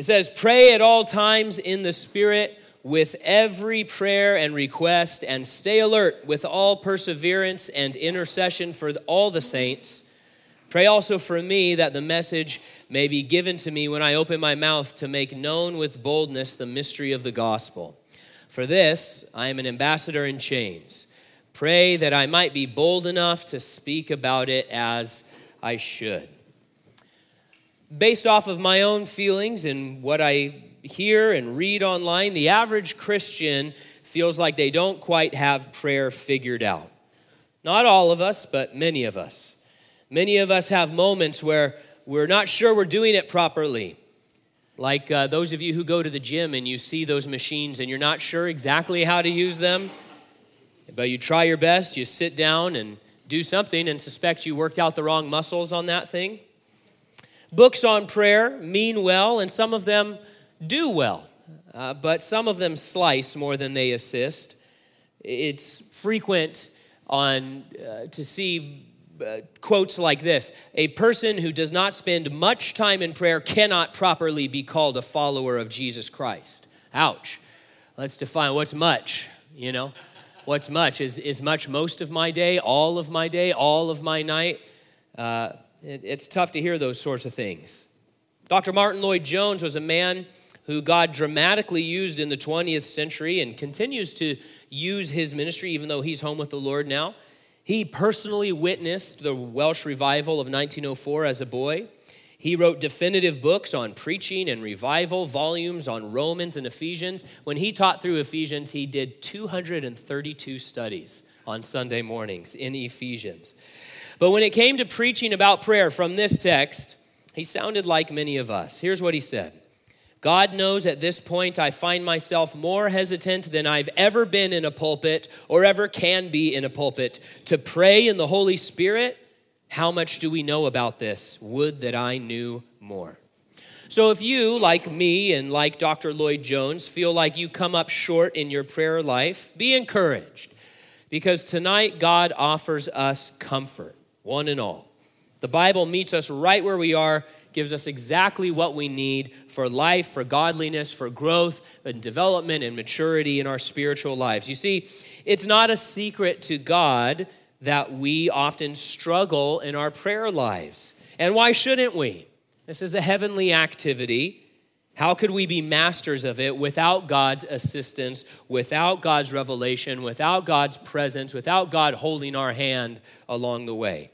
It says, Pray at all times in the Spirit with every prayer and request, and stay alert with all perseverance and intercession for all the saints. Pray also for me that the message may be given to me when I open my mouth to make known with boldness the mystery of the gospel. For this, I am an ambassador in chains. Pray that I might be bold enough to speak about it as I should. Based off of my own feelings and what I hear and read online, the average Christian feels like they don't quite have prayer figured out. Not all of us, but many of us. Many of us have moments where we're not sure we're doing it properly. Like uh, those of you who go to the gym and you see those machines and you're not sure exactly how to use them, but you try your best, you sit down and do something and suspect you worked out the wrong muscles on that thing. Books on prayer mean well, and some of them do well, uh, but some of them slice more than they assist. It's frequent on uh, to see uh, quotes like this A person who does not spend much time in prayer cannot properly be called a follower of Jesus Christ. Ouch. Let's define what's much, you know? What's much? Is, is much most of my day, all of my day, all of my night? Uh, it, it's tough to hear those sorts of things. Dr. Martyn Lloyd-Jones was a man who God dramatically used in the 20th century and continues to use his ministry, even though he's home with the Lord now. He personally witnessed the Welsh revival of 1904 as a boy. He wrote definitive books on preaching and revival, volumes on Romans and Ephesians. When he taught through Ephesians, he did 232 studies on Sunday mornings in Ephesians. But when it came to preaching about prayer from this text, he sounded like many of us. Here's what he said God knows at this point I find myself more hesitant than I've ever been in a pulpit or ever can be in a pulpit to pray in the Holy Spirit. How much do we know about this? Would that I knew more. So, if you, like me and like Dr. Lloyd-Jones, feel like you come up short in your prayer life, be encouraged because tonight God offers us comfort, one and all. The Bible meets us right where we are gives us exactly what we need for life, for godliness, for growth and development and maturity in our spiritual lives. You see, it's not a secret to God that we often struggle in our prayer lives. And why shouldn't we? This is a heavenly activity. How could we be masters of it without God's assistance, without God's revelation, without God's presence, without God holding our hand along the way?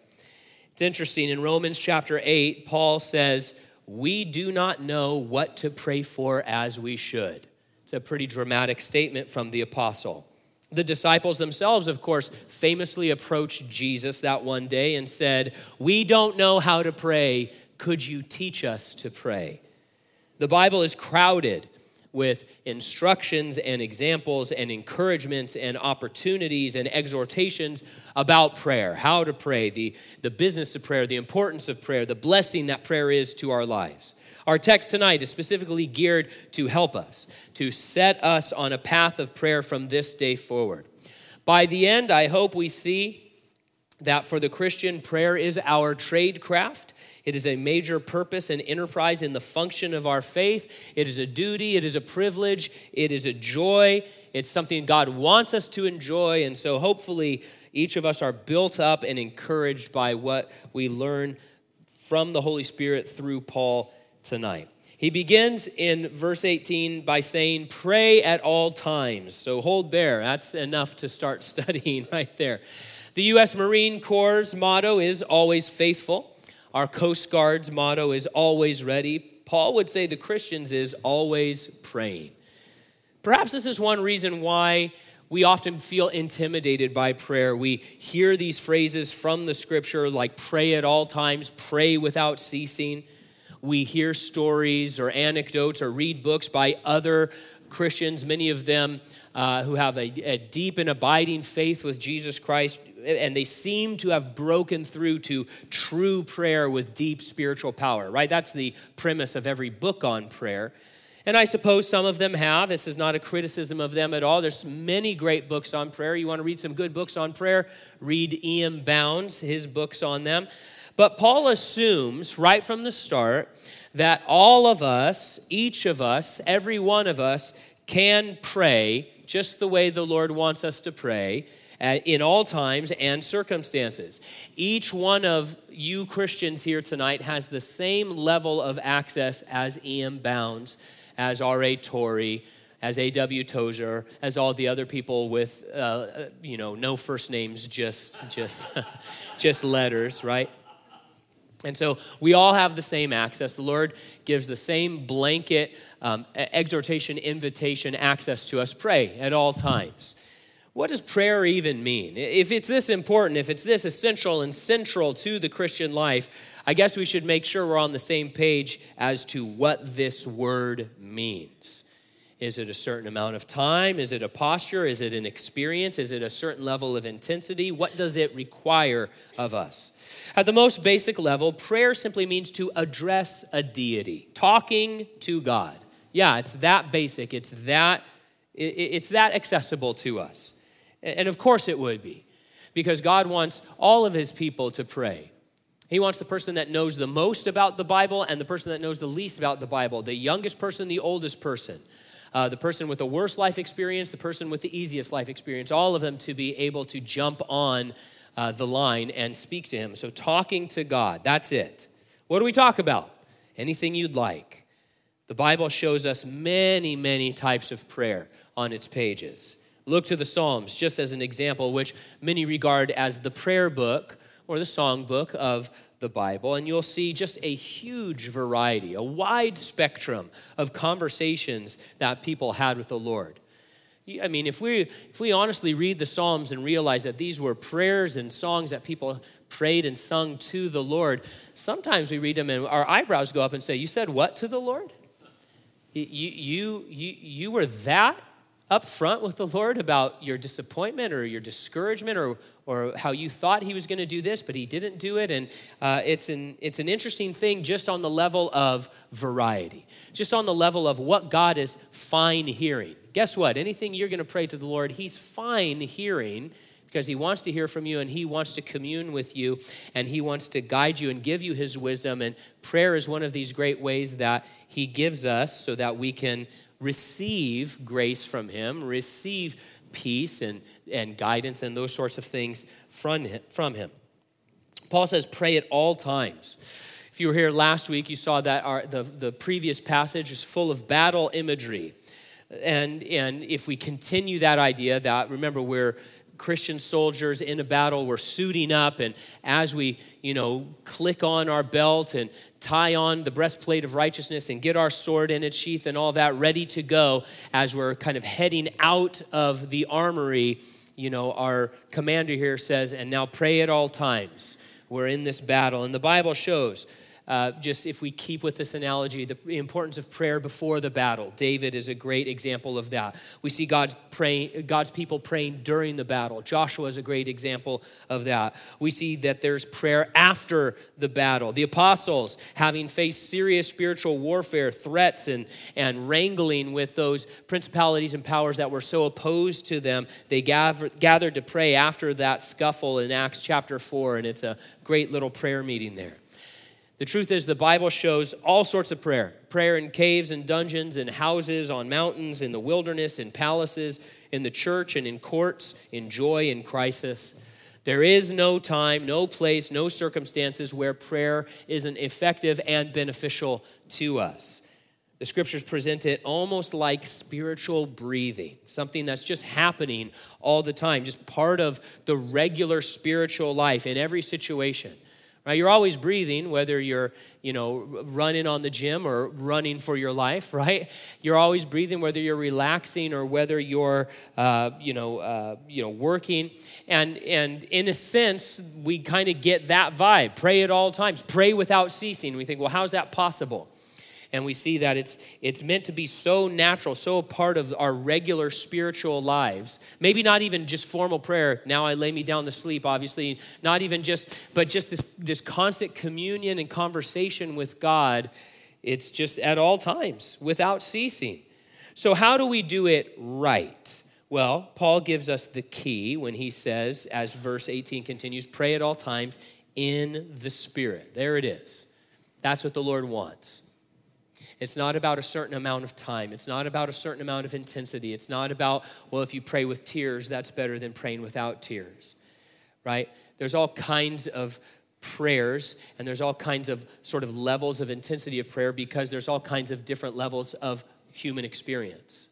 It's interesting. In Romans chapter 8, Paul says, We do not know what to pray for as we should. It's a pretty dramatic statement from the apostle. The disciples themselves, of course, famously approached Jesus that one day and said, We don't know how to pray. Could you teach us to pray? The Bible is crowded with instructions and examples and encouragements and opportunities and exhortations about prayer, how to pray, the, the business of prayer, the importance of prayer, the blessing that prayer is to our lives. Our text tonight is specifically geared to help us, to set us on a path of prayer from this day forward. By the end, I hope we see that for the Christian, prayer is our trade craft. It is a major purpose and enterprise in the function of our faith. It is a duty, it is a privilege, it is a joy. It's something God wants us to enjoy. And so hopefully, each of us are built up and encouraged by what we learn from the Holy Spirit through Paul tonight. He begins in verse 18 by saying, Pray at all times. So hold there. That's enough to start studying right there. The U.S. Marine Corps' motto is always faithful. Our Coast Guard's motto is always ready. Paul would say the Christians is always praying. Perhaps this is one reason why we often feel intimidated by prayer. We hear these phrases from the scripture like pray at all times, pray without ceasing. We hear stories or anecdotes or read books by other Christians, many of them uh, who have a, a deep and abiding faith with Jesus Christ and they seem to have broken through to true prayer with deep spiritual power, right? That's the premise of every book on prayer. And I suppose some of them have. This is not a criticism of them at all. There's many great books on prayer. You want to read some good books on prayer? Read E.M. Bounds, his books on them. But Paul assumes right from the start that all of us, each of us, every one of us, can pray just the way the Lord wants us to pray in all times and circumstances. Each one of you Christians here tonight has the same level of access as E.M. Bounds, as R.A. Torrey, as A.W. Tozer, as all the other people with, uh, you know, no first names, just, just, just letters, right? And so we all have the same access. The Lord gives the same blanket um, exhortation, invitation, access to us. Pray at all times. What does prayer even mean? If it's this important, if it's this essential and central to the Christian life, I guess we should make sure we're on the same page as to what this word means. Is it a certain amount of time? Is it a posture? Is it an experience? Is it a certain level of intensity? What does it require of us? At the most basic level, prayer simply means to address a deity, talking to God. Yeah, it's that basic. It's that it's that accessible to us. And of course it would be, because God wants all of his people to pray. He wants the person that knows the most about the Bible and the person that knows the least about the Bible, the youngest person, the oldest person, uh, the person with the worst life experience, the person with the easiest life experience, all of them to be able to jump on uh, the line and speak to him. So, talking to God, that's it. What do we talk about? Anything you'd like. The Bible shows us many, many types of prayer on its pages. Look to the Psalms just as an example, which many regard as the prayer book or the song book of the Bible, and you'll see just a huge variety, a wide spectrum of conversations that people had with the Lord. I mean, if we, if we honestly read the Psalms and realize that these were prayers and songs that people prayed and sung to the Lord, sometimes we read them and our eyebrows go up and say, You said what to the Lord? You, you, you, you were that upfront with the Lord about your disappointment or your discouragement or, or how you thought He was going to do this, but He didn't do it. And uh, it's, an, it's an interesting thing just on the level of variety, just on the level of what God is fine hearing guess what? Anything you're going to pray to the Lord, He's fine hearing because He wants to hear from you and He wants to commune with you and He wants to guide you and give you His wisdom. And prayer is one of these great ways that He gives us so that we can receive grace from Him, receive peace and, and guidance and those sorts of things from him, from him. Paul says, pray at all times. If you were here last week, you saw that our, the, the previous passage is full of battle imagery. And, and if we continue that idea, that remember, we're Christian soldiers in a battle, we're suiting up, and as we, you know, click on our belt and tie on the breastplate of righteousness and get our sword in its sheath and all that ready to go as we're kind of heading out of the armory, you know, our commander here says, and now pray at all times. We're in this battle. And the Bible shows uh, just if we keep with this analogy, the importance of prayer before the battle. David is a great example of that. We see God's, praying, God's people praying during the battle. Joshua is a great example of that. We see that there's prayer after the battle. The apostles, having faced serious spiritual warfare, threats, and, and wrangling with those principalities and powers that were so opposed to them, they gathered, gathered to pray after that scuffle in Acts chapter 4, and it's a great little prayer meeting there. The truth is, the Bible shows all sorts of prayer prayer in caves and dungeons, in houses, on mountains, in the wilderness, in palaces, in the church, and in courts, in joy, in crisis. There is no time, no place, no circumstances where prayer isn't effective and beneficial to us. The scriptures present it almost like spiritual breathing, something that's just happening all the time, just part of the regular spiritual life in every situation. Right? You're always breathing, whether you're, you know, running on the gym or running for your life, right? You're always breathing, whether you're relaxing or whether you're, uh, you know, uh, you know, working. And and in a sense, we kind of get that vibe. Pray at all times. Pray without ceasing. We think, well, how's that possible? And we see that it's it's meant to be so natural so a part of our regular spiritual lives. Maybe not even just formal prayer now i lay me down to sleep obviously not even just but just this this constant communion and conversation with god it's just at all times without ceasing. So how do we do it right? Well paul gives us the key when he says as verse 18 continues pray at all times in the spirit. There it is. That's what the lord wants It's not about a certain amount of time. It's not about a certain amount of intensity. It's not about, well, if you pray with tears, that's better than praying without tears, right? There's all kinds of prayers and there's all kinds of sort of levels of intensity of prayer because there's all kinds of different levels of human experience.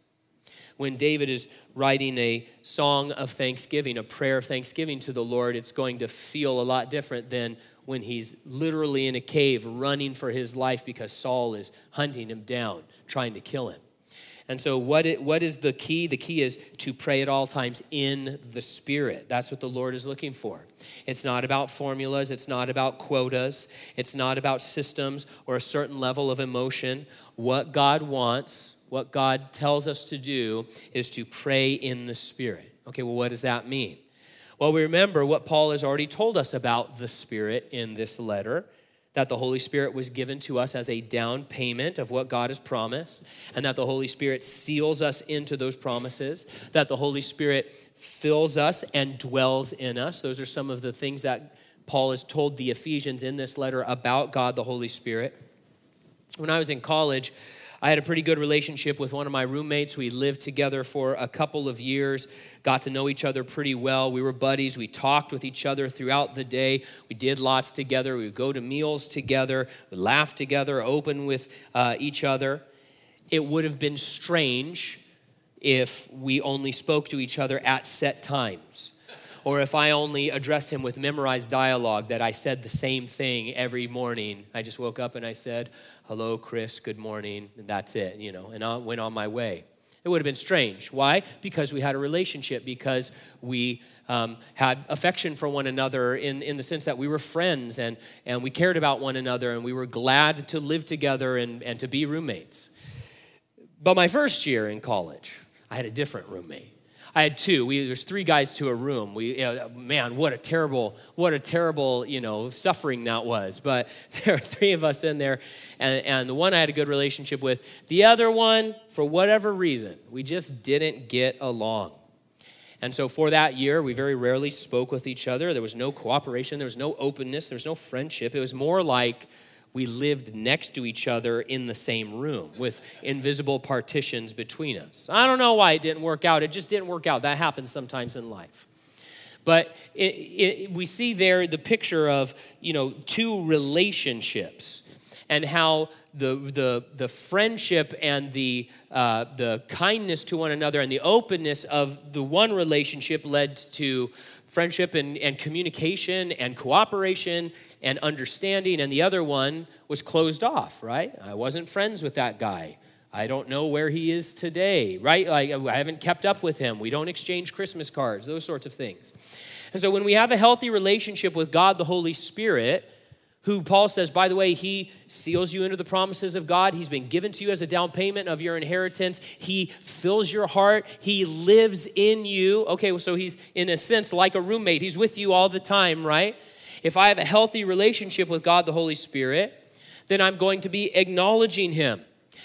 When David is writing a song of thanksgiving, a prayer of thanksgiving to the Lord, it's going to feel a lot different than when he's literally in a cave running for his life because Saul is hunting him down, trying to kill him. And so, what, it, what is the key? The key is to pray at all times in the Spirit. That's what the Lord is looking for. It's not about formulas, it's not about quotas, it's not about systems or a certain level of emotion. What God wants, what God tells us to do, is to pray in the Spirit. Okay, well, what does that mean? Well, we remember what Paul has already told us about the Spirit in this letter that the Holy Spirit was given to us as a down payment of what God has promised, and that the Holy Spirit seals us into those promises, that the Holy Spirit fills us and dwells in us. Those are some of the things that Paul has told the Ephesians in this letter about God the Holy Spirit. When I was in college, I had a pretty good relationship with one of my roommates. We lived together for a couple of years, got to know each other pretty well. We were buddies. We talked with each other throughout the day. We did lots together. We would go to meals together, we laugh together, open with uh, each other. It would have been strange if we only spoke to each other at set times or if I only addressed him with memorized dialogue that I said the same thing every morning. I just woke up and I said, hello, Chris, good morning, and that's it, you know, and I went on my way. It would have been strange. Why? Because we had a relationship, because we um, had affection for one another in, in the sense that we were friends and, and we cared about one another and we were glad to live together and, and to be roommates. But my first year in college, I had a different roommate. I had two. We, there's three guys to a room. We, you know, man, what a terrible, what a terrible, you know, suffering that was. But there are three of us in there, and, and the one I had a good relationship with. The other one, for whatever reason, we just didn't get along. And so for that year, we very rarely spoke with each other. There was no cooperation, there was no openness, there was no friendship. It was more like we lived next to each other in the same room with invisible partitions between us. I don't know why it didn't work out. It just didn't work out. That happens sometimes in life. But it, it, we see there the picture of, you know, two relationships and how the, the, the friendship and the, uh, the kindness to one another and the openness of the one relationship led to friendship and, and communication and cooperation and understanding, and the other one was closed off, right? I wasn't friends with that guy. I don't know where he is today, right? Like, I haven't kept up with him. We don't exchange Christmas cards, those sorts of things. And so, when we have a healthy relationship with God, the Holy Spirit, who Paul says, by the way, he seals you into the promises of God. He's been given to you as a down payment of your inheritance. He fills your heart. He lives in you. Okay, so he's in a sense like a roommate. He's with you all the time, right? If I have a healthy relationship with God, the Holy Spirit, then I'm going to be acknowledging him.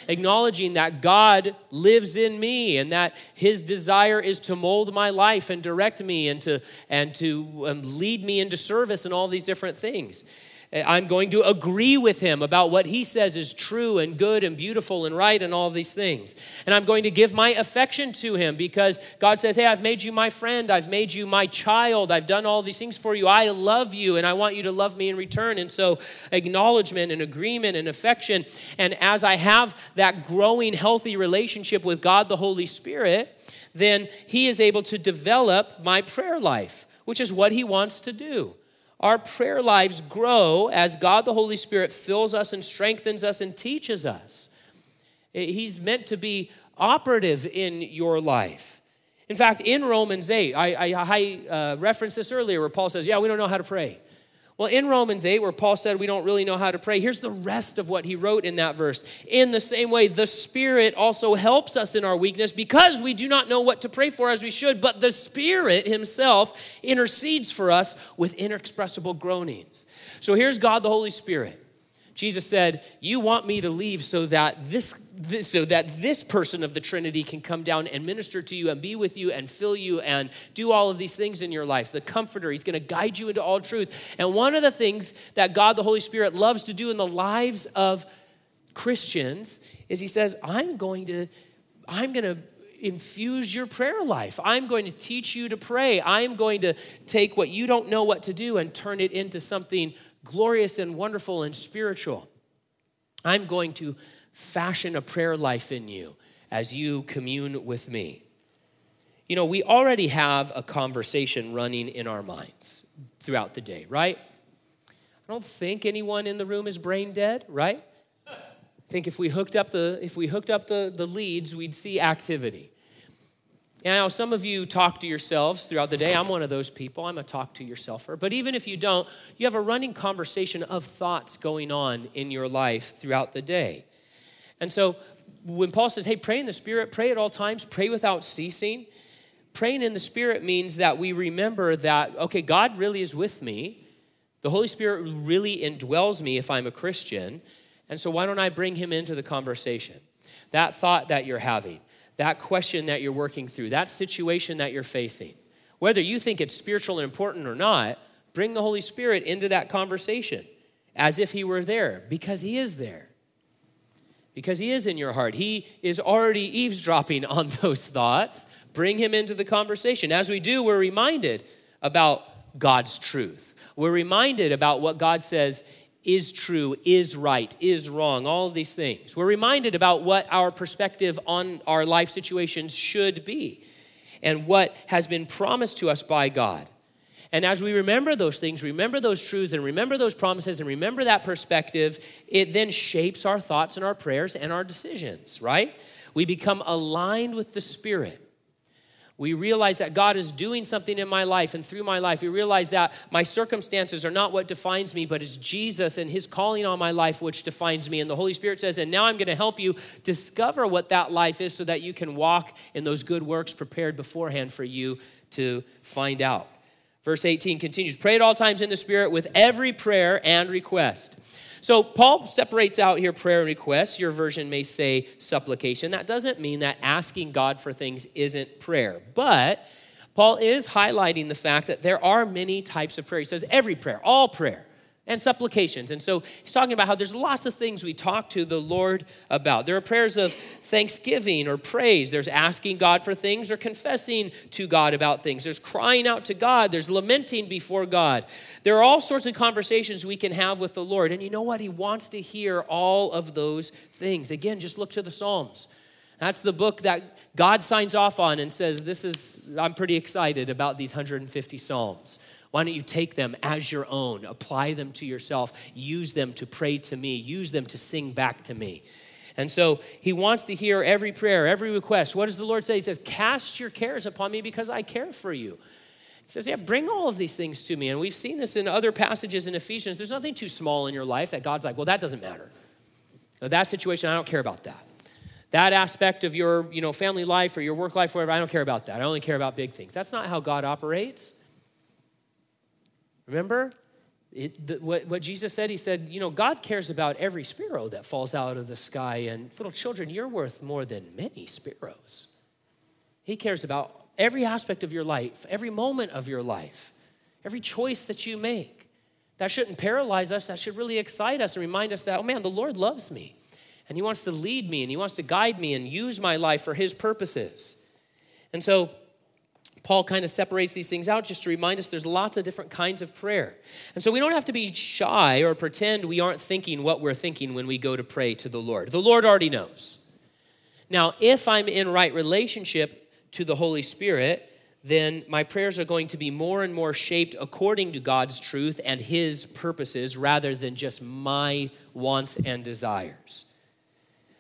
Acknowledging that God lives in me and that His desire is to mold my life and direct me and to, and to um, lead me into service and all these different things. Eh, I'm going to agree with him about what he says is true and good and beautiful and right and all these things. And I'm going to give my affection to him because God says, Hey, I've made you my friend. I've made you my child. I've done all these things for you. I love you and I want you to love me in return. And so, acknowledgement and agreement and affection. And as I have that growing, healthy relationship with God the Holy Spirit, then he is able to develop my prayer life, which is what he wants to do our prayer lives grow as God the Holy Spirit fills us and strengthens us and teaches us. He's meant to be operative in your life. In fact, in Romans 8, I, I, I uh, referenced this earlier where Paul says, Yeah, we don't know how to pray. Well, in Romans 8, where Paul said we don't really know how to pray, here's the rest of what he wrote in that verse. In the same way, the Spirit also helps us in our weakness because we do not know what to pray for as we should, but the Spirit Himself intercedes for us with inexpressible groanings. So here's God the Holy Spirit Jesus said, "You want me to leave so that this, this, so that this person of the Trinity can come down and minister to you and be with you and fill you and do all of these things in your life. The comforter, he's going to guide you into all truth. And one of the things that God the Holy Spirit loves to do in the lives of Christians is he says, I'm going to, I'm going to infuse your prayer life. I'm going to teach you to pray. I'm going to take what you don't know what to do and turn it into something glorious and wonderful and spiritual. I'm going to fashion a prayer life in you as you commune with me. You know, we already have a conversation running in our minds throughout the day, right? I don't think anyone in the room is brain dead, right? I think if we hooked up the if we hooked up the, the leads, we'd see activity. Now, some of you talk to yourselves throughout the day. I'm one of those people. I'm a talk to yourselfer. But even if you don't, you have a running conversation of thoughts going on in your life throughout the day. And so when Paul says, hey, pray in the Spirit, pray at all times, pray without ceasing, praying in the Spirit means that we remember that, okay, God really is with me. The Holy Spirit really indwells me if I'm a Christian. And so, why don't I bring him into the conversation? That thought that you're having, that question that you're working through, that situation that you're facing, whether you think it's spiritual and important or not, bring the Holy Spirit into that conversation as if he were there, because he is there. Because he is in your heart. He is already eavesdropping on those thoughts. Bring him into the conversation. As we do, we're reminded about God's truth. We're reminded about what God says is true, is right, is wrong, all of these things. We're reminded about what our perspective on our life situations should be and what has been promised to us by God. And as we remember those things, remember those truths, and remember those promises, and remember that perspective, it then shapes our thoughts and our prayers and our decisions, right? We become aligned with the Spirit. We realize that God is doing something in my life and through my life. We realize that my circumstances are not what defines me, but it's Jesus and His calling on my life which defines me. And the Holy Spirit says, and now I'm going to help you discover what that life is so that you can walk in those good works prepared beforehand for you to find out. Verse 18 continues Pray at all times in the Spirit with every prayer and request. So Paul separates out here prayer and requests. Your version may say supplication. That doesn't mean that asking God for things isn't prayer. But Paul is highlighting the fact that there are many types of prayer. He says every prayer, all prayer and supplications. And so he's talking about how there's lots of things we talk to the Lord about. There are prayers of thanksgiving or praise. There's asking God for things or confessing to God about things. There's crying out to God. There's lamenting before God. There are all sorts of conversations we can have with the Lord. And you know what? He wants to hear all of those things. Again, just look to the Psalms. That's the book that God signs off on and says, This is, I'm pretty excited about these 150 Psalms. Why don't you take them as your own, apply them to yourself, use them to pray to me, use them to sing back to me? And so he wants to hear every prayer, every request. What does the Lord say? He says, Cast your cares upon me because I care for you. He says, Yeah, bring all of these things to me. And we've seen this in other passages in Ephesians. There's nothing too small in your life that God's like, Well, that doesn't matter. that situation, I don't care about that. That aspect of your you know, family life or your work life, whatever, I don't care about that. I only care about big things. That's not how God operates. Remember? It, the, what, what Jesus said, he said, you know, God cares about every sparrow that falls out of the sky. And little children, you're worth more than many sparrows. He cares about every aspect of your life, every moment of your life, every choice that you make. That shouldn't paralyze us. That should really excite us and remind us that, oh man, the Lord loves me. And He wants to lead me and He wants to guide me and use my life for His purposes. And so, Paul kind of separates these things out just to remind us there's lots of different kinds of prayer. And so we don't have to be shy or pretend we aren't thinking what we're thinking when we go to pray to the Lord. The Lord already knows. Now, if I'm in right relationship to the Holy Spirit, then my prayers are going to be more and more shaped according to God's truth and His purposes rather than just my wants and desires.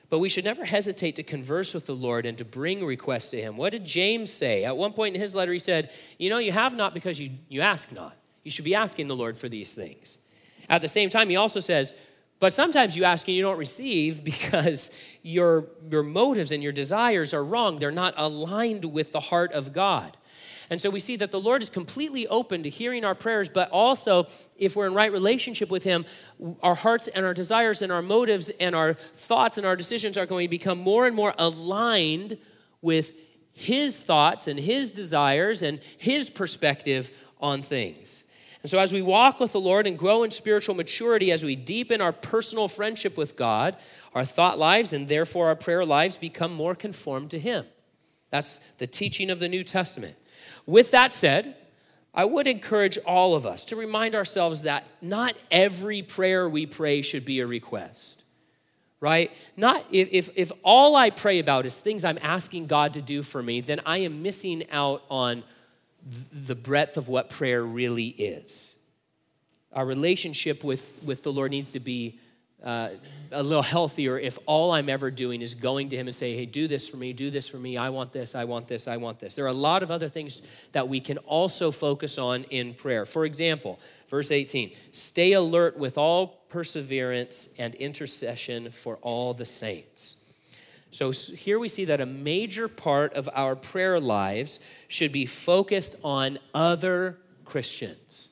But we should never hesitate to converse with the Lord and to bring requests to Him. What did James say? At one point in his letter, he said, You know, you have not because you, you ask not. You should be asking the Lord for these things. At the same time, he also says, But sometimes you ask and you don't receive because your, your motives and your desires are wrong. They're not aligned with the heart of God. And so we see that the Lord is completely open to hearing our prayers, but also, if we're in right relationship with Him, our hearts and our desires and our motives and our thoughts and our decisions are going to become more and more aligned with His thoughts and His desires and His perspective on things. And so, as we walk with the Lord and grow in spiritual maturity, as we deepen our personal friendship with God, our thought lives and therefore our prayer lives become more conformed to Him. That's the teaching of the New Testament. With that said, I would encourage all of us to remind ourselves that not every prayer we pray should be a request, right? Not if, if, if all I pray about is things I'm asking God to do for me, then I am missing out on the breadth of what prayer really is. Our relationship with, with the Lord needs to be uh, a little healthier if all I'm ever doing is going to Him and say, hey, do this for me, do this for me, I want this, I want this, I want this. There are a lot of other things that we can also focus on in prayer. For example, verse 18 stay alert with all perseverance and intercession for all the saints. So here we see that a major part of our prayer lives should be focused on other Christians.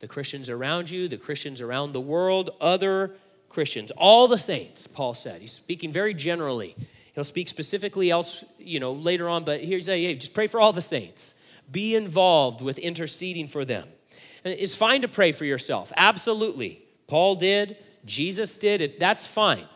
The Christians around you, the Christians around the world, other Christians, all the saints, Paul said. He's speaking very generally. He'll speak specifically else, you know, later on, but here's a hey, just pray for all the saints. Be involved with interceding for them. And it's fine to pray for yourself. Absolutely. Paul did, Jesus did, it, that's fine.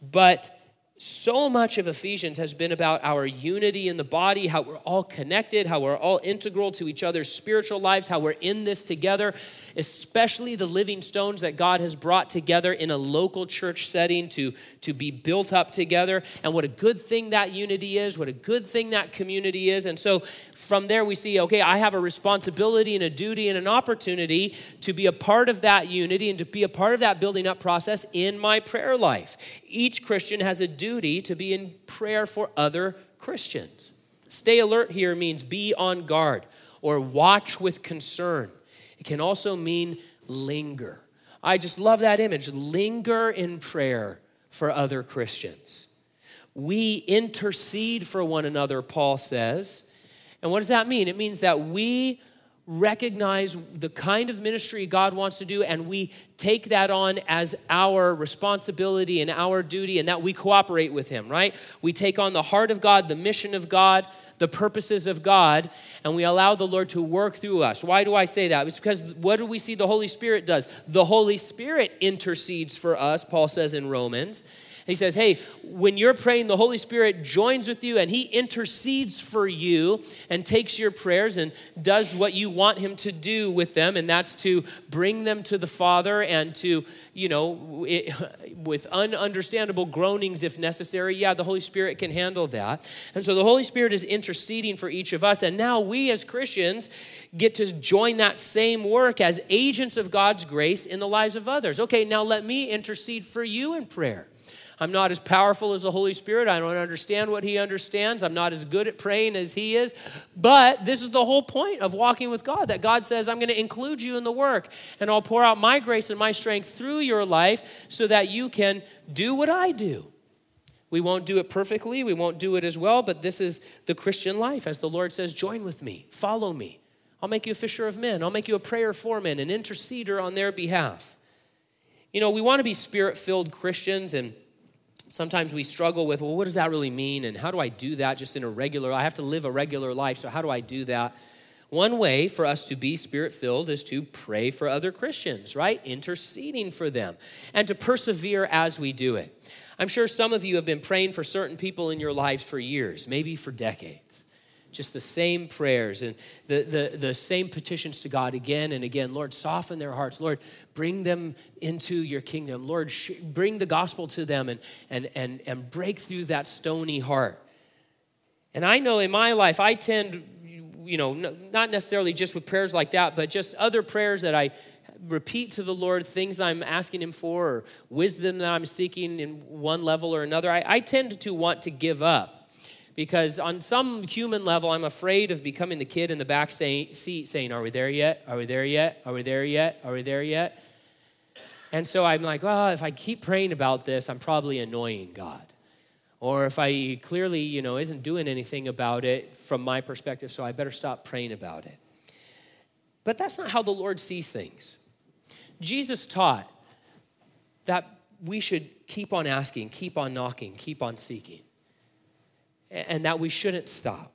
But so much of Ephesians has been about our unity in the body, how we're all connected, how we're all integral to each other's spiritual lives, how we're in this together, especially the living stones that God has brought together in a local church setting to, to be built up together. And what a good thing that unity is, what a good thing that community is. And so from there, we see okay, I have a responsibility and a duty and an opportunity to be a part of that unity and to be a part of that building up process in my prayer life. Each Christian has a duty to be in prayer for other Christians. Stay alert here means be on guard or watch with concern. It can also mean linger. I just love that image. Linger in prayer for other Christians. We intercede for one another, Paul says. And what does that mean? It means that we recognize the kind of ministry God wants to do and we take that on as our responsibility and our duty and that we cooperate with Him, right? We take on the heart of God, the mission of God, the purposes of God, and we allow the Lord to work through us. Why do I say that? It's because what do we see the Holy Spirit does? The Holy Spirit intercedes for us, Paul says in Romans. He says, Hey, when you're praying, the Holy Spirit joins with you and He intercedes for you and takes your prayers and does what you want Him to do with them. And that's to bring them to the Father and to, you know, it, with ununderstandable groanings if necessary. Yeah, the Holy Spirit can handle that. And so the Holy Spirit is interceding for each of us. And now we as Christians get to join that same work as agents of God's grace in the lives of others. Okay, now let me intercede for you in prayer. I'm not as powerful as the Holy Spirit. I don't understand what He understands. I'm not as good at praying as He is. But this is the whole point of walking with God that God says, I'm going to include you in the work and I'll pour out my grace and my strength through your life so that you can do what I do. We won't do it perfectly, we won't do it as well, but this is the Christian life. As the Lord says, join with me, follow me. I'll make you a fisher of men. I'll make you a prayer for men, an interceder on their behalf. You know, we want to be spirit filled Christians and sometimes we struggle with, well, what does that really mean? And how do I do that just in a regular, I have to live a regular life, so how do I do that? One way for us to be spirit filled is to pray for other Christians, right? Interceding for them and to persevere as we do it. I'm sure some of you have been praying for certain people in your lives for years, maybe for decades just the same prayers and the, the, the same petitions to God again and again. Lord, soften their hearts. Lord, bring them into your kingdom. Lord, sh- bring the gospel to them and, and, and, and break through that stony heart. And I know in my life, I tend, you know, not necessarily just with prayers like that, but just other prayers that I repeat to the Lord things that I'm asking Him for or wisdom that I'm seeking in one level or another. I, I tend to want to give up because on some human level, I'm afraid of becoming the kid in the back seat saying, Are we there yet? Are we there yet? Are we there yet? Are we there yet? And so I'm like, Well, if I keep praying about this, I'm probably annoying God. Or if I clearly, you know, isn't doing anything about it from my perspective, so I better stop praying about it. But that's not how the Lord sees things. Jesus taught that we should keep on asking, keep on knocking, keep on seeking and that we shouldn't stop.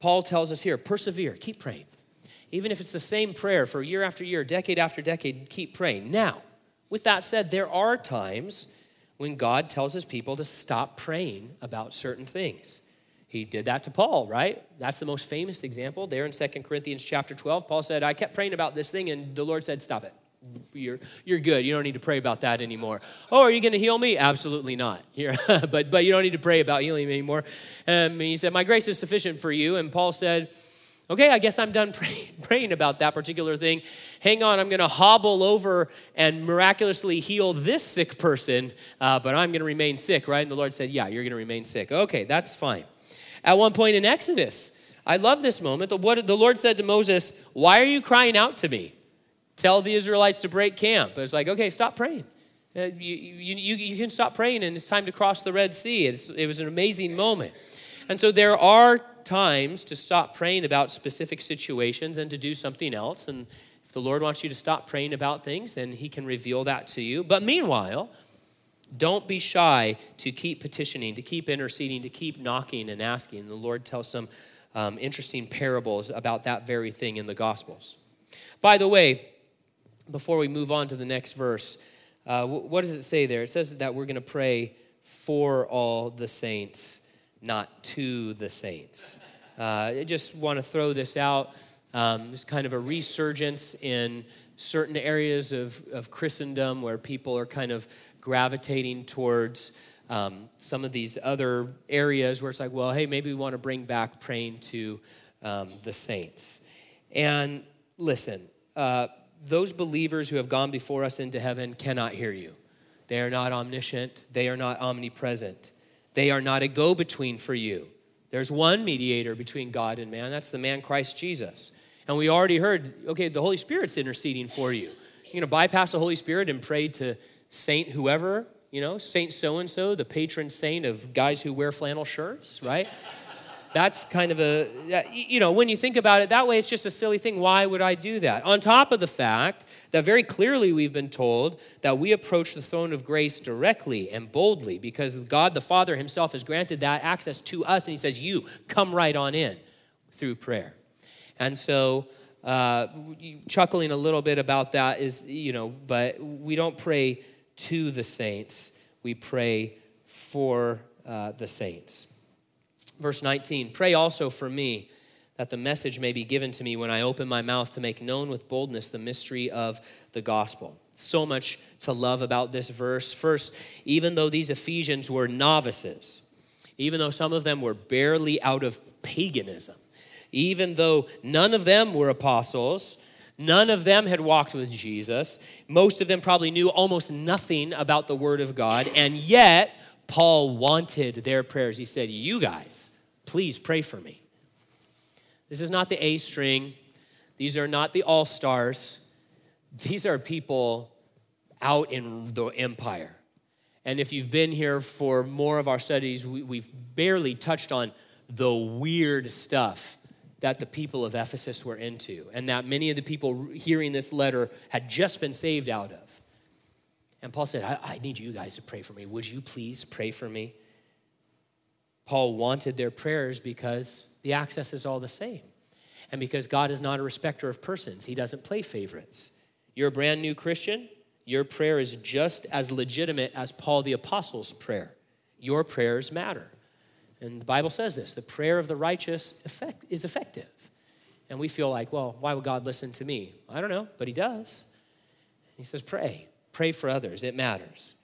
Paul tells us here persevere, keep praying. Even if it's the same prayer for year after year, decade after decade, keep praying. Now, with that said, there are times when God tells his people to stop praying about certain things. He did that to Paul, right? That's the most famous example there in Second Corinthians chapter 12. Paul said, I kept praying about this thing, and the Lord said, Stop it. You're, you're good. You don't need to pray about that anymore. Oh, are you going to heal me? Absolutely not. Here, but, but you don't need to pray about healing anymore. Um, and he said, My grace is sufficient for you. And Paul said, Okay, I guess I'm done pray, praying about that particular thing. Hang on, I'm going to hobble over and miraculously heal this sick person, uh, but I'm going to remain sick, right? And the Lord said, Yeah, you're going to remain sick. Okay, that's fine. At one point in Exodus, I love this moment. The, what, the Lord said to Moses, Why are you crying out to me? Tell the Israelites to break camp. It's like, okay, stop praying. Uh, you, you, you, can stop praying, and it's time to cross the Red Sea. It's, it was an amazing moment. And so there are times to stop praying about specific situations and to do something else. And if the Lord wants you to stop praying about things, then He can reveal that to you. But meanwhile, don't be shy to keep petitioning, to keep interceding, to keep knocking and asking. The Lord tells some um, interesting parables about that very thing in the Gospels. By the way, before we move on to the next verse, uh, what does it say there? It says that we're going to pray for all the saints, not to the saints. Uh, I just want to throw this out. Um, it's kind of a resurgence in certain areas of, of Christendom where people are kind of gravitating towards um, some of these other areas where it's like, well, hey, maybe we want to bring back praying to um, the saints. And listen, uh, those believers who have gone before us into heaven cannot hear you. They are not omniscient, they are not omnipresent, they are not a go between for you. There's one mediator between God and man, that's the man Christ Jesus. And we already heard, okay, the Holy Spirit's interceding for you. You're to bypass the Holy Spirit and pray to Saint whoever, you know, Saint so and so, the patron saint of guys who wear flannel shirts, right? That's kind of a, you know, when you think about it that way, it's just a silly thing. Why would I do that? On top of the fact that very clearly we've been told that we approach the throne of grace directly and boldly because God the Father Himself has granted that access to us, and He says, You come right on in through prayer. And so, uh, chuckling a little bit about that is, you know, but we don't pray to the saints, we pray for uh, the saints. Verse 19 Pray also for me that the message may be given to me when I open my mouth to make known with boldness the mystery of the gospel. So much to love about this verse. First, even though these Ephesians were novices, even though some of them were barely out of paganism, even though none of them were apostles, None of them had walked with Jesus. Most of them probably knew almost nothing about the Word of God. And yet, Paul wanted their prayers. He said, You guys, please pray for me. This is not the A string, these are not the all stars. These are people out in the empire. And if you've been here for more of our studies, we, have barely touched on the weird stuff that the people of Ephesus were into, and that many of the people hearing this letter had just been saved out of. And Paul said, I, I need you guys to pray for me. Would you please pray for me? Paul wanted their prayers because the access is all the same. And because God is not a respecter of persons, He doesn't play favorites. You're a brand new Christian, your prayer is just as legitimate as Paul the Apostle's prayer. Your prayers matter. And the Bible says this the prayer of the righteous effect, is effective. And we feel like, well, why would God listen to me? I don't know, but He does. He says, pray. Pray for others, it matters.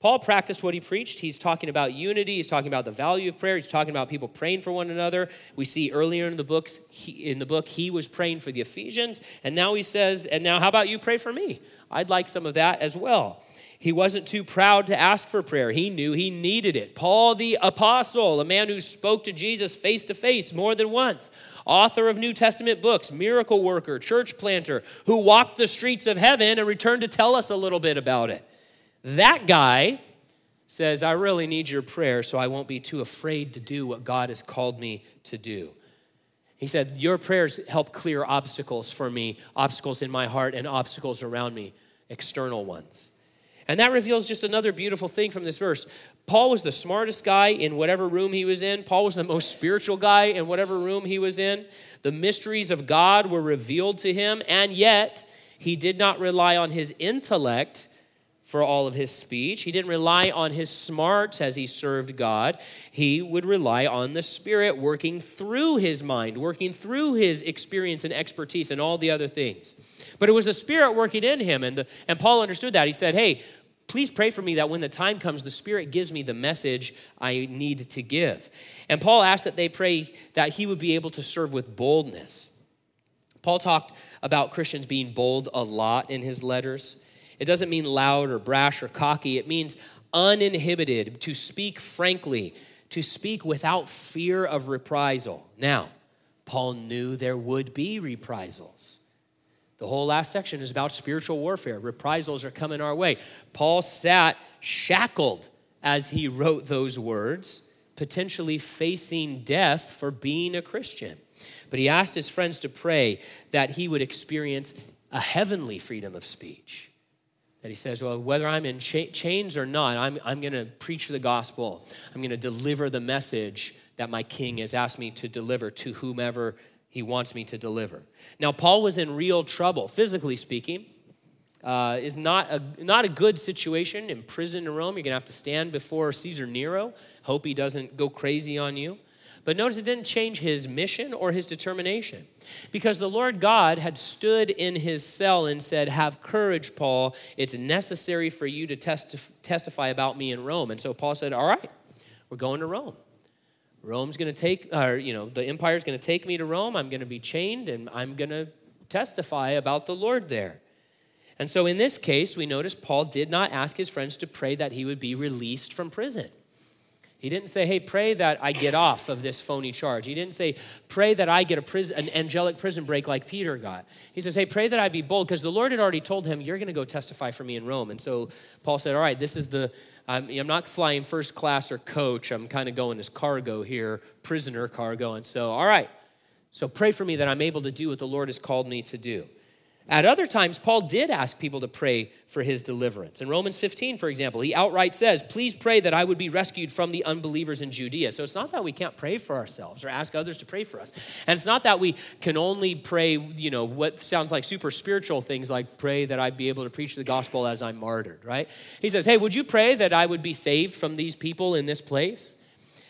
Paul practiced what he preached. He's talking about unity. He's talking about the value of prayer. He's talking about people praying for one another. We see earlier in the books, he, in the book, he was praying for the Ephesians, and now he says, "And now, how about you pray for me?" I'd like some of that as well. He wasn't too proud to ask for prayer. He knew he needed it. Paul the apostle, a man who spoke to Jesus face to face more than once, author of New Testament books, miracle worker, church planter, who walked the streets of heaven and returned to tell us a little bit about it. That guy says, I really need your prayer so I won't be too afraid to do what God has called me to do. He said, Your prayers help clear obstacles for me, obstacles in my heart and obstacles around me, external ones. And that reveals just another beautiful thing from this verse. Paul was the smartest guy in whatever room he was in. Paul was the most spiritual guy in whatever room he was in. The mysteries of God were revealed to him, and yet he did not rely on his intellect for all of his speech. He didn't rely on his smarts as he served God. He would rely on the Spirit working through his mind, working through his experience and expertise and all the other things. But it was the Spirit working in him. And, the, and Paul understood that. He said, Hey, please pray for me that when the time comes, the Spirit gives me the message I need to give. And Paul asked that they pray that he would be able to serve with boldness. Paul talked about Christians being bold a lot in his letters. It doesn't mean loud or brash or cocky, it means uninhibited, to speak frankly, to speak without fear of reprisal. Now, Paul knew there would be reprisals. The whole last section is about spiritual warfare. Reprisals are coming our way. Paul sat shackled as he wrote those words, potentially facing death for being a Christian. But he asked his friends to pray that he would experience a heavenly freedom of speech that he says, Well, whether I'm in cha- chains or not, I'm, I'm going to preach the gospel. I'm going to deliver the message that my king has asked me to deliver to whomever he wants me to deliver. Now, Paul was in real trouble, physically speaking. Uh, is not a, not a good situation in prison in Rome. You're going to have to stand before Caesar Nero. Hope he doesn't go crazy on you. But notice it didn't change his mission or his determination. Because the Lord God had stood in his cell and said, Have courage, Paul. It's necessary for you to testif- testify about me in Rome. And so Paul said, All right, we're going to Rome. Rome's going to take, or, you know, the empire's going to take me to Rome. I'm going to be chained and I'm going to testify about the Lord there. And so in this case, we notice Paul did not ask his friends to pray that he would be released from prison. He didn't say, hey, pray that I get off of this phony charge. He didn't say, pray that I get a prison, an angelic prison break like Peter got. He says, hey, pray that I be bold, because the Lord had already told him, you're going to go testify for me in Rome. And so Paul said, all right, this is the, I'm, I'm not flying first class or coach. I'm kind of going as cargo here, prisoner cargo. And so, all right, so pray for me that I'm able to do what the Lord has called me to do. At other times, Paul did ask people to pray for his deliverance. In Romans 15, for example, he outright says, Please pray that I would be rescued from the unbelievers in Judea. So it's not that we can't pray for ourselves or ask others to pray for us. And it's not that we can only pray, you know, what sounds like super spiritual things like pray that I'd be able to preach the gospel as I'm martyred, right? He says, Hey, would you pray that I would be saved from these people in this place?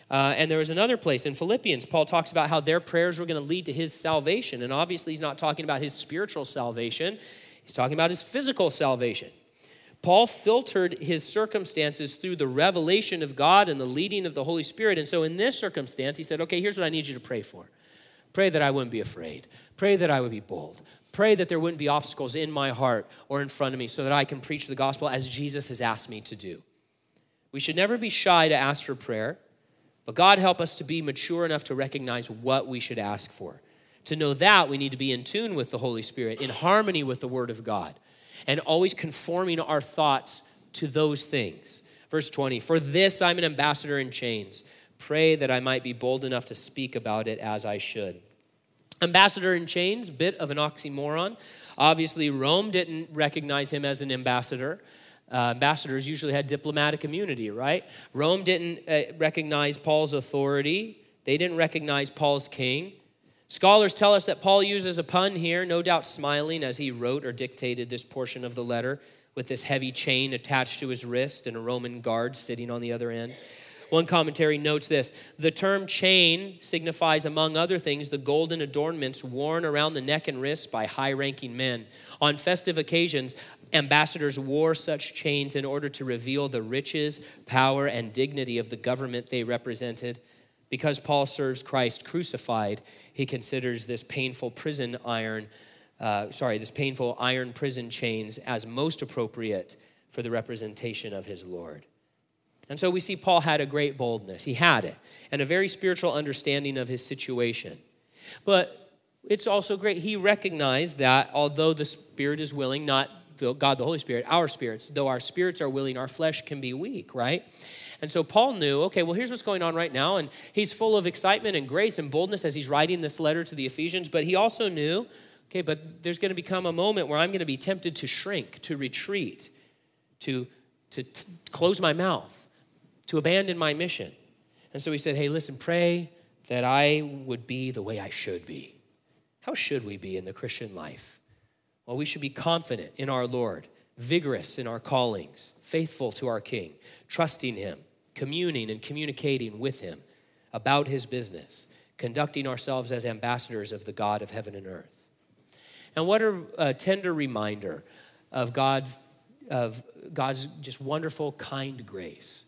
Uh, and there was another place in Philippians, Paul talks about how their prayers were going to lead to his salvation. And obviously, he's not talking about his spiritual salvation, he's talking about his physical salvation. Paul filtered his circumstances through the revelation of God and the leading of the Holy Spirit. And so, in this circumstance, he said, Okay, here's what I need you to pray for. Pray that I wouldn't be afraid. Pray that I would be bold. Pray that there wouldn't be obstacles in my heart or in front of me so that I can preach the gospel as Jesus has asked me to do. We should never be shy to ask for prayer. But God help us to be mature enough to recognize what we should ask for. To know that, we need to be in tune with the Holy Spirit, in harmony with the Word of God, and always conforming our thoughts to those things. Verse 20 For this I'm an ambassador in chains. Pray that I might be bold enough to speak about it as I should. Ambassador in chains, bit of an oxymoron. Obviously, Rome didn't recognize him as an ambassador uh, ambassadors usually had diplomatic immunity, right? Rome didn't uh, recognize Paul's authority, they didn't recognize Paul's king. Scholars tell us that Paul uses a pun here, no doubt smiling as he wrote or dictated this portion of the letter with this heavy chain attached to his wrist and a Roman guard sitting on the other end. One commentary notes this the term chain signifies, among other things, the golden adornments worn around the neck and wrists by high ranking men. On festive occasions, ambassadors wore such chains in order to reveal the riches, power, and dignity of the government they represented. Because Paul serves Christ crucified, he considers this painful prison iron, uh, sorry, this painful iron prison chains as most appropriate for the representation of his Lord. And so we see Paul had a great boldness. He had it, and a very spiritual understanding of his situation. But it's also great. He recognized that although the Spirit is willing, not God the Holy Spirit, our spirits, though our spirits are willing, our flesh can be weak, right? And so Paul knew, okay, well, here's what's going on right now. And he's full of excitement and grace and boldness as he's writing this letter to the Ephesians. But he also knew, okay, but there's going to become a moment where I'm going to be tempted to shrink, to retreat, to, to t- close my mouth. to abandon my mission. And so he said, Hey, listen, pray that I would be the way I should be. How should we be in the Christian life? Well, we should be confident in our Lord, vigorous in our callings, faithful to our King, trusting Him, communing and communicating with Him about His business, conducting ourselves as ambassadors of the God of heaven and earth. And what a, a tender reminder of God's, of God's just wonderful, kind grace.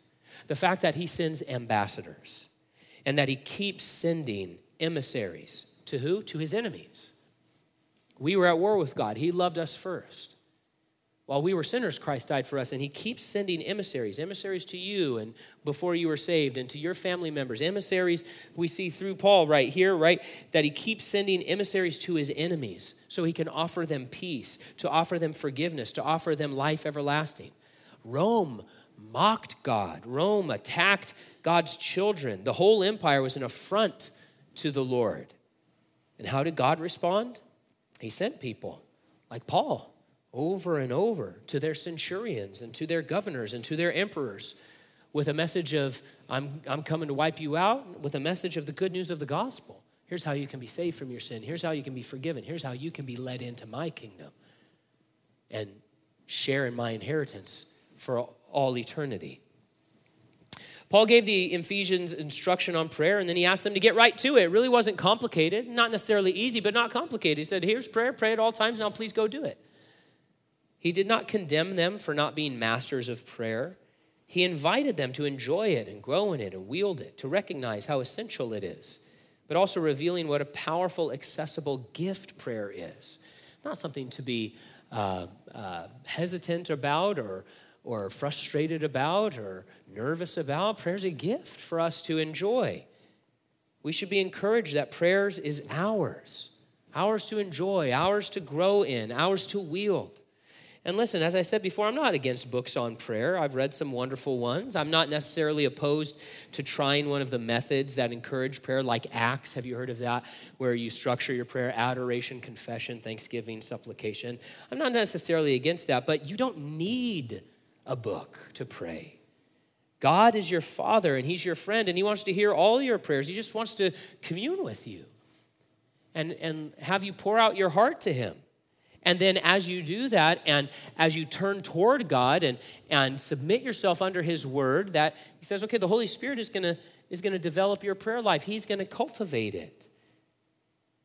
The fact that He sends ambassadors and that He keeps sending emissaries to who? To his enemies. We were at war with God. He loved us first. While we were sinners, Christ died for us, and He keeps sending emissaries, emissaries to you and before you were saved, and to your family members. Emissaries we see through Paul right here, right? That He keeps sending emissaries to His enemies so He can offer them peace, to offer them forgiveness, to offer them life everlasting. Rome mocked God, Rome attacked God's children. The whole empire was an affront to the Lord. And how did God respond? He sent people like Paul over and over to their centurions and to their governors and to their emperors with a message of, I'm, I'm coming to wipe you out, with a message of the good news of the gospel. Here's how you can be saved from your sin. Here's how you can be forgiven. Here's how you can be led into my kingdom and share in my inheritance for all eternity. Paul gave the Ephesians instruction on prayer, and then he asked them to get right to it. It really wasn't complicated, not necessarily easy, but not complicated. He said, Here's prayer, pray at all times, now please go do it. He did not condemn them for not being masters of prayer. He invited them to enjoy it and grow in it and wield it, to recognize how essential it is, but also revealing what a powerful, accessible gift prayer is. Not something to be uh, uh, hesitant about or or frustrated about or nervous about. Prayer's a gift for us to enjoy. We should be encouraged that prayers is ours, ours to enjoy, ours to grow in, ours to wield. And listen, as I said before, I'm not against books on prayer. I've read some wonderful ones. I'm not necessarily opposed to trying one of the methods that encourage prayer, like Acts. Have you heard of that? Where you structure your prayer adoration, confession, thanksgiving, supplication. I'm not necessarily against that, but you don't need a book to pray. God is your father and he's your friend and he wants to hear all your prayers. He just wants to commune with you and, and have you pour out your heart to him. And then as you do that and as you turn toward God and, and submit yourself under his word, that he says, okay, the Holy Spirit is gonna, is gonna develop your prayer life. He's gonna cultivate it.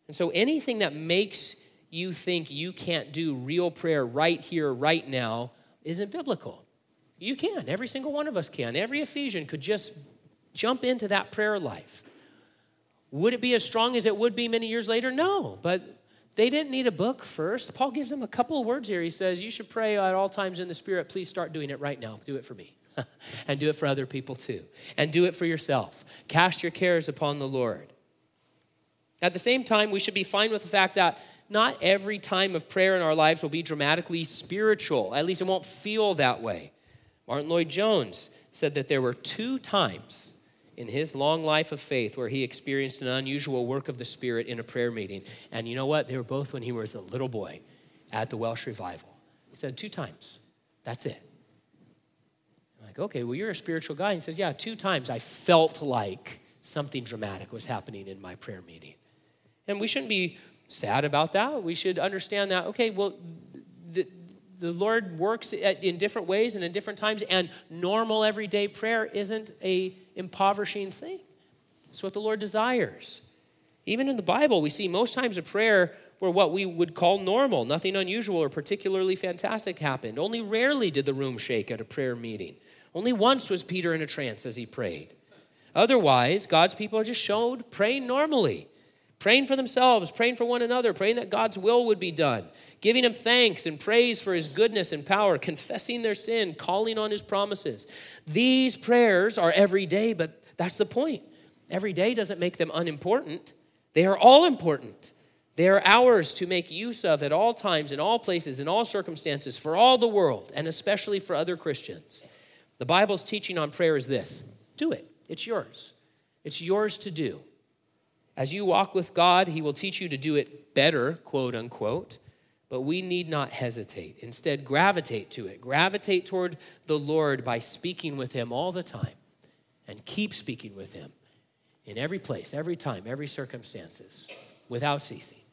And so anything that makes you think you can't do real prayer right here, right now, isn't biblical. You can. Every single one of us can. Every Ephesian could just jump into that prayer life. Would it be as strong as it would be many years later? No, but they didn't need a book first. Paul gives them a couple of words here. He says, You should pray at all times in the Spirit. Please start doing it right now. Do it for me. and do it for other people too. And do it for yourself. Cast your cares upon the Lord. At the same time, we should be fine with the fact that not every time of prayer in our lives will be dramatically spiritual. At least it won't feel that way. Martyn Lloyd-Jones said that there were two times in his long life of faith where he experienced an unusual work of the Spirit in a prayer meeting. And you know what? They were both when he was a little boy at the Welsh revival. He said, two times. That's it. I'm like, okay, well, you're a spiritual guy. And he says, yeah, two times I felt like something dramatic was happening in my prayer meeting. And we shouldn't be sad about that. We should understand that, okay, well, the, the Lord works in different ways and in different times, and normal everyday prayer isn't a impoverishing thing. It's what the Lord desires. Even in the Bible, we see most times of prayer were what we would call normal, nothing unusual or particularly fantastic happened. Only rarely did the room shake at a prayer meeting. Only once was Peter in a trance as he prayed. Otherwise, God's people just showed praying normally praying for themselves, praying for one another, praying that God's will would be done, giving Him thanks and praise for His goodness and power, confessing their sin, calling on His promises. These prayers are every day, but that's the point. Every day doesn't make them unimportant, they are all important. They are ours to make use of at all times, in all places, in all circumstances, for all the world, and especially for other Christians. The Bible's teaching on prayer is this do it, it's yours. It's yours to do. As you walk with God, He will teach you to do it better, quote unquote, but we need not hesitate. Instead, gravitate to it. Gravitate toward the Lord by speaking with Him all the time. and keep speaking with him in every place, every time, every circumstances, without ceasing.